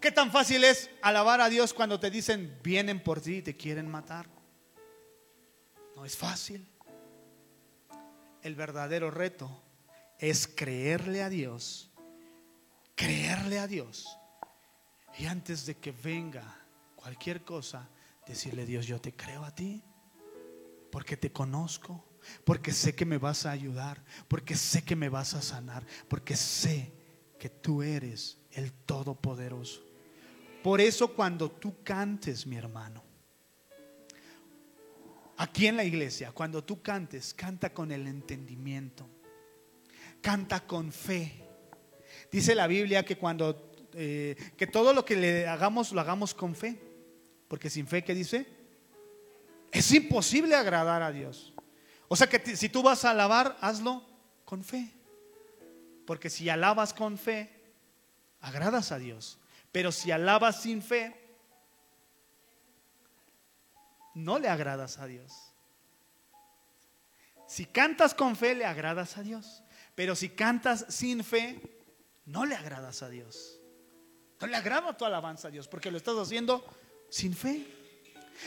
¿Qué tan fácil es alabar a Dios cuando te dicen vienen por ti y te quieren matar? No es fácil. El verdadero reto es creerle a Dios, creerle a Dios. Y antes de que venga cualquier cosa, decirle Dios, yo te creo a ti, porque te conozco, porque sé que me vas a ayudar, porque sé que me vas a sanar, porque sé que tú eres el Todopoderoso. Por eso cuando tú cantes, mi hermano, aquí en la iglesia, cuando tú cantes, canta con el entendimiento, canta con fe. Dice la Biblia que cuando eh, que todo lo que le hagamos lo hagamos con fe, porque sin fe, ¿qué dice? Es imposible agradar a Dios. O sea que si tú vas a alabar, hazlo con fe, porque si alabas con fe, agradas a Dios. Pero si alabas sin fe, no le agradas a Dios. Si cantas con fe, le agradas a Dios. Pero si cantas sin fe, no le agradas a Dios. No le agrada tu alabanza a Dios porque lo estás haciendo sin fe.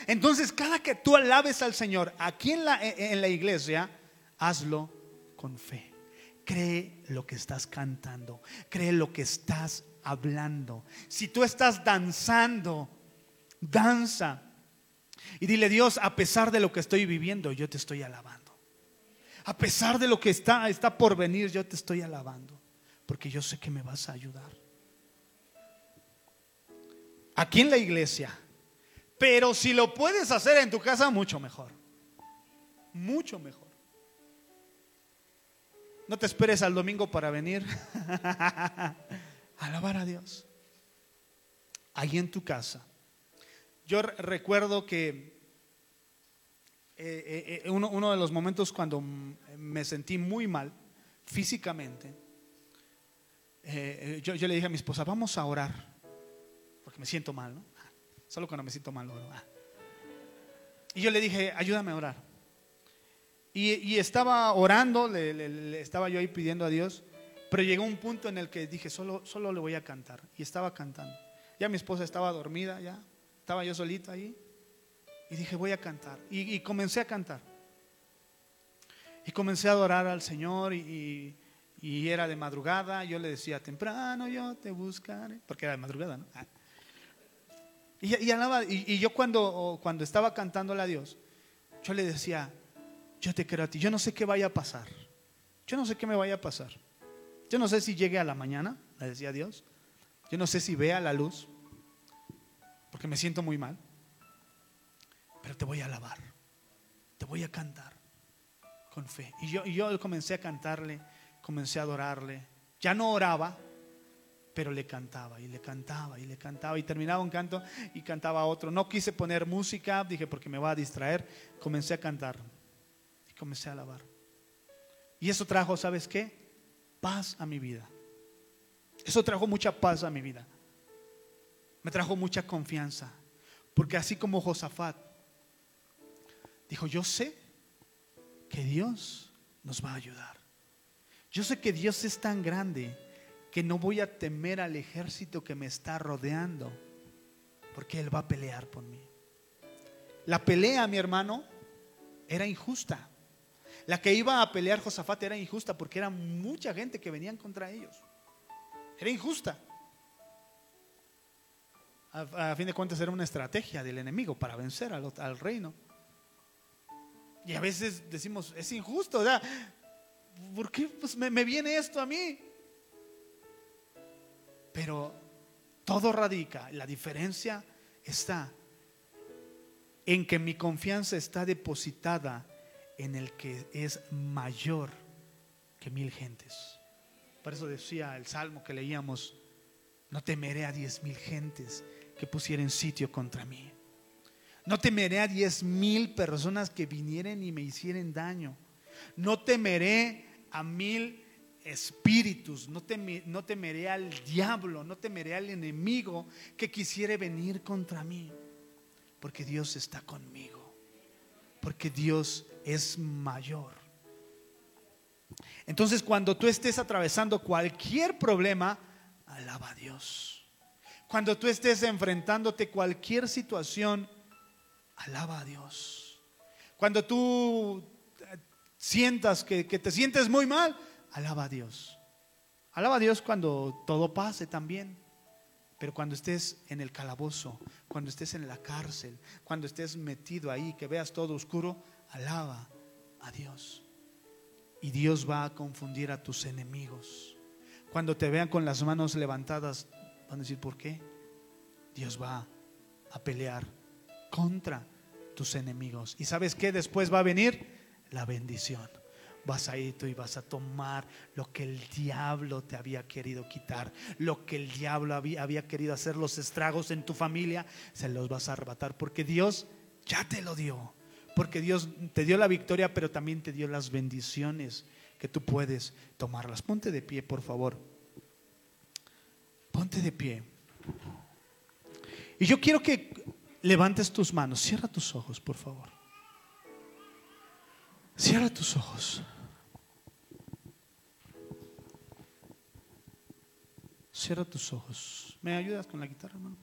Entonces, cada que tú alabes al Señor aquí en la, en la iglesia, hazlo con fe. Cree lo que estás cantando, cree lo que estás hablando. Si tú estás danzando, danza. Y dile, Dios, a pesar de lo que estoy viviendo, yo te estoy alabando. A pesar de lo que está, está por venir, yo te estoy alabando. Porque yo sé que me vas a ayudar. Aquí en la iglesia. Pero si lo puedes hacer en tu casa, mucho mejor. Mucho mejor. No te esperes al domingo para venir. (laughs) Alabar a Dios. Ahí en tu casa. Yo recuerdo que eh, eh, uno, uno de los momentos cuando me sentí muy mal físicamente, eh, yo, le dije a mi esposa, vamos a orar, porque me siento mal, ¿no? Solo cuando me siento mal oro. Ah. Y yo le dije, ayúdame a orar. Y, estaba orando, le- le estaba yo ahí pidiendo a Dios, pero llegó un punto en el que dije, solo, solo le voy a cantar. Y estaba cantando. Ya mi esposa estaba dormida, ya. Estaba yo solito ahí. Y dije, voy a cantar. Y, comencé a cantar. Y comencé a adorar al Señor y, y- era de madrugada. Yo le decía, temprano yo te buscaré. Porque era de madrugada. Ah. Y- y yo cuando, cuando estaba cantándole a Dios, yo le decía, yo te quiero a ti. Yo no sé qué vaya a pasar. Yo no sé qué me vaya a pasar. Yo no sé si llegue a la mañana, le decía Dios. Yo no sé si vea la luz, porque me siento muy mal. Pero te voy a alabar, te voy a cantar con fe. Y yo, yo comencé a cantarle, comencé a adorarle. Ya no oraba, pero le cantaba y le cantaba y le cantaba y terminaba un canto y cantaba otro. No quise poner música, dije porque me va a distraer. Comencé a cantar y comencé a alabar. Y eso trajo, ¿sabes qué? Paz a mi vida. Eso trajo mucha paz a mi vida. Me trajo mucha confianza. Porque así como Josafat dijo, yo sé que Dios nos va a ayudar. Yo sé que Dios es tan grande que no voy a temer al ejército que me está rodeando, porque Él va a pelear por mí. La pelea, mi hermano, era injusta. La que iba a pelear Josafat era injusta porque era mucha gente que venían contra ellos. Era injusta. A, fin de cuentas era una estrategia del enemigo para vencer al, reino. Y a veces decimos, es injusto, ¿verdad? ¿Por qué pues, me, me viene esto a mí? Pero todo radica, la diferencia está en que mi confianza está depositada en el que es mayor que mil gentes. Por eso decía el salmo que leíamos, no temeré a diez mil gentes que pusieren sitio contra mí. No temeré a diez mil personas que vinieren y me hicieren daño. No temeré a mil espíritus, no, no temeré al diablo, no temeré al enemigo que quisiere venir contra mí, porque Dios está conmigo, porque Dios es mayor. Entonces cuando tú estés atravesando cualquier problema, alaba a Dios. Cuando tú estés enfrentándote cualquier situación, alaba a Dios. Cuando tú eh, sientas que, que te sientes muy mal, alaba a Dios. Alaba a Dios cuando todo pase también. Pero cuando estés en el calabozo, cuando estés en la cárcel, cuando estés metido ahí, que veas todo oscuro, alaba a Dios. Y Dios va a confundir a tus enemigos. Cuando te vean con las manos levantadas, van a decir, ¿por qué? Dios va a pelear contra tus enemigos. ¿Y sabes qué? Después va a venir la bendición. Vas a ir tú y vas a tomar lo que el diablo te había querido quitar, lo que el diablo había, había querido hacer, los estragos en tu familia, se los vas a arrebatar porque Dios ya te lo dio. Porque Dios te dio la victoria, pero también te dio las bendiciones que tú puedes tomarlas. Ponte de pie, por favor. Ponte de pie. Y yo quiero que levantes tus manos. Cierra tus ojos, por favor. Cierra tus ojos. Cierra tus ojos. ¿Me ayudas con la guitarra, hermano?